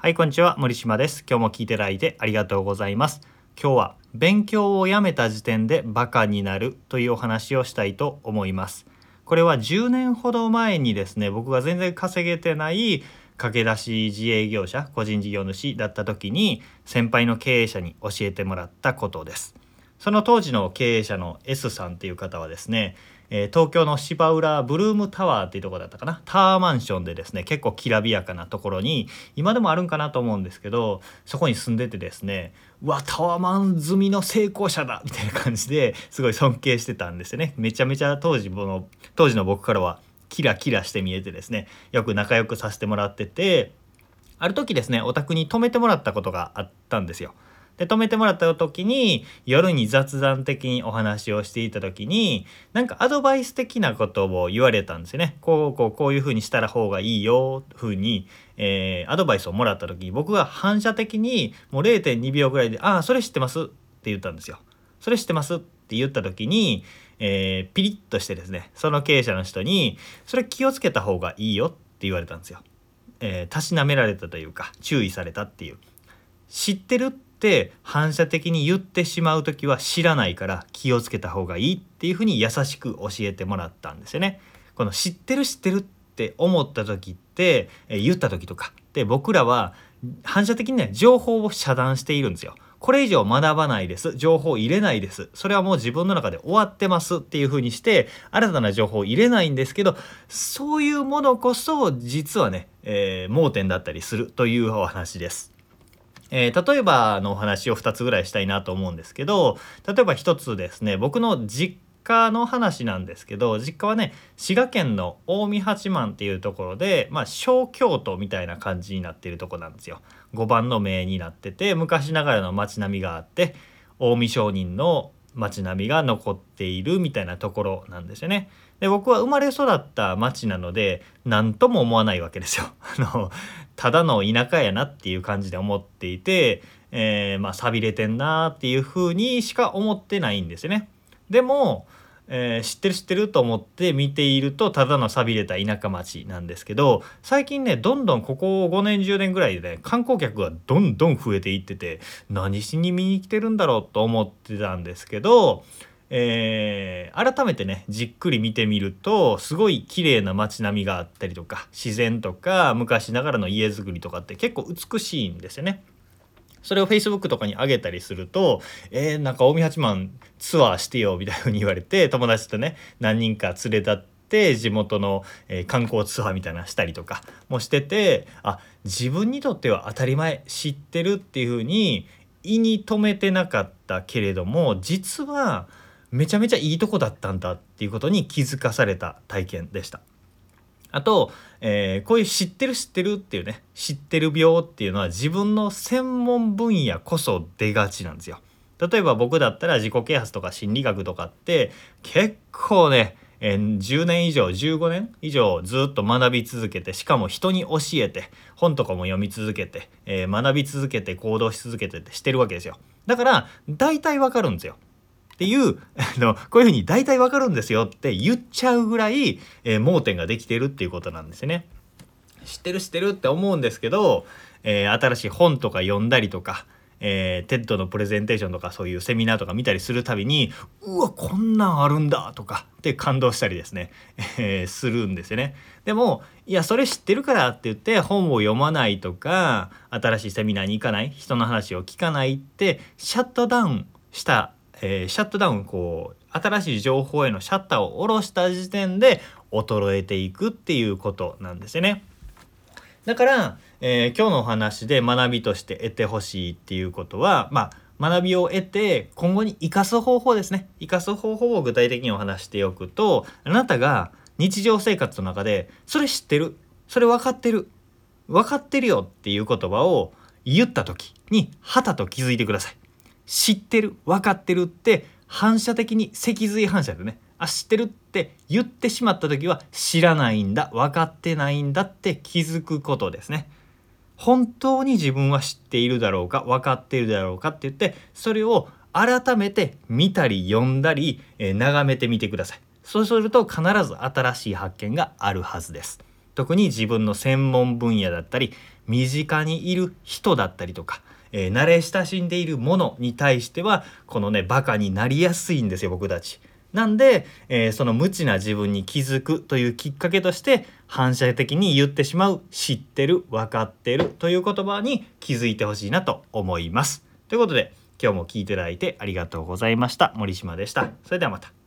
はい、こんにちは。森島です。今日も聞いていただいてありがとうございます。今日は勉強をやめた時点でバカになるというお話をしたいと思います。これは10年ほど前にですね、僕が全然稼げてない駆け出し自営業者、個人事業主だった時に先輩の経営者に教えてもらったことです。その当時の経営者の S さんっていう方はですね、えー東京の芝浦ブルームタワーっていうとこだったかなタワーマンションでですね結構きらびやかなところに今でもあるんかなと思うんですけどそこに住んでてですねうわタワーマン済みの成功者だみたいな感じですごい尊敬してたんですよねめちゃめちゃ当時の当時の僕からはキラキラして見えてですねよく仲良くさせてもらっててある時ですねお宅に泊めてもらったことがあったんですよ。で泊めてもらった時に夜に雑談的にお話をしていた時になんかアドバイス的なことを言われたんですよね。こうこうこういうふうにしたら方がいいよふうに、えーアドバイスをもらった時に僕が反射的にもう0.2秒ぐらいで「ああそれ知ってます」って言ったんですよ。それ知ってますって言った時に、えーピリッとしてですねその経営者の人に「それ気をつけた方がいいよ」って言われたんですよ。えーたしなめられたというか注意されたっていう知ってるって反射的に言ってしまう時は知らないから気をつけた方がいいっていうふうに優しく教えてもらったんですよね。この知ってる知ってるって思った時って、え言った時とかで僕らは反射的にね情報を遮断しているんですよ。これ以上学ばないです情報を入れないですそれはもう自分の中で終わってますっていう風にして新たな情報を入れないんですけどそういうものこそ実はね、えー盲点だったりするというお話です。えー例えばのお話を2つぐらいしたいなと思うんですけど例えば1つですね僕の実家の話なんですけど実家はね滋賀県の近江八幡っていうところでまあ小京都みたいな感じになっているとこなんですよ。5番の名になってて昔ながらの街並みがあって近江商人の街並みが残っているみたいなところなんですよね。で僕は生まれ育った町なので何とも思わないわけですよ。あのただの田舎やなっていう感じで思っていて、えーまあ寂れてんなっていう風にしか思ってないんですよね。でも、えー知ってる知ってると思って見ているとただの寂れた田舎町なんですけど最近ねどんどんここ5年10年ぐらいでね観光客がどんどん増えていってて何しに見に来てるんだろうと思ってたんですけど、えー改めてねじっくり見てみるとすごい綺麗な街並みがあったりとか自然とか昔ながらの家づくりとかって結構美しいんですよね。それを Facebook とかに上げたりすると「えー、なんか近江八幡ツアーしてよ」みたいな風に言われて友達とね何人か連れ立って地元の、えー観光ツアーみたいなしたりとかもしててあ自分にとっては当たり前知ってるっていう風に胃に留めてなかったけれども実はめちゃめちゃいいとこだったんだっていうことに気づかされた体験でした。あと、えーこういう知ってる知ってるっていうね知ってる病っていうのは自分の専門分野こそ出がちなんですよ。例えば僕だったら自己啓発とか心理学とかって結構ね、えー10年以上15年以上ずっと学び続けてしかも人に教えて本とかも読み続けて、えー学び続けて行動し続けてってしてるわけですよ。だから大体わかるんですよ。っていうあのこういうふうに大体わかるんですよって言っちゃうぐらい、えー盲点ができてるっていうことなんですね。知ってる知ってるって思うんですけど、えー新しい本とか読んだりとか、えー、TED のプレゼンテーションとかそういうセミナーとか見たりするたびにうわこんなんあるんだとかって感動したりですね、えーするんですよね。でもいやそれ知ってるからって言って本を読まないとか新しいセミナーに行かない人の話を聞かないってシャットダウンした、えーシャットダウンこう新しい情報へのシャッターを下ろした時点で衰えていくっていうことなんですよね。だから、えー今日のお話で学びとして得てほしいっていうことはまあ学びを得て今後に生かす方法ですね生かす方法を具体的にお話しておくとあなたが日常生活の中でそれ知ってるそれ分かってる分かってるよっていう言葉を言った時にはたと気づいてください知ってる分かってるって反射的に脊髄反射でね。あ知ってるって言ってしまった時は知らないんだ。分かってないんだって気づくことですね。本当に自分は知っているだろうか分かっているだろうかって言ってそれを改めて見たり読んだり、えー眺めてみてください。そうすると必ず新しい発見があるはずです。特に自分の専門分野だったり身近にいる人だったりとか、えー、慣れ親しんでいるものに対してはこのねバカになりやすいんですよ僕たち。なんで、えー、その無知な自分に気づくというきっかけとして反射的に言ってしまう「知ってる」「分かってる」という言葉に気づいてほしいなと思います。ということで今日も聞いていただいてありがとうございました。森島でした。それではまた。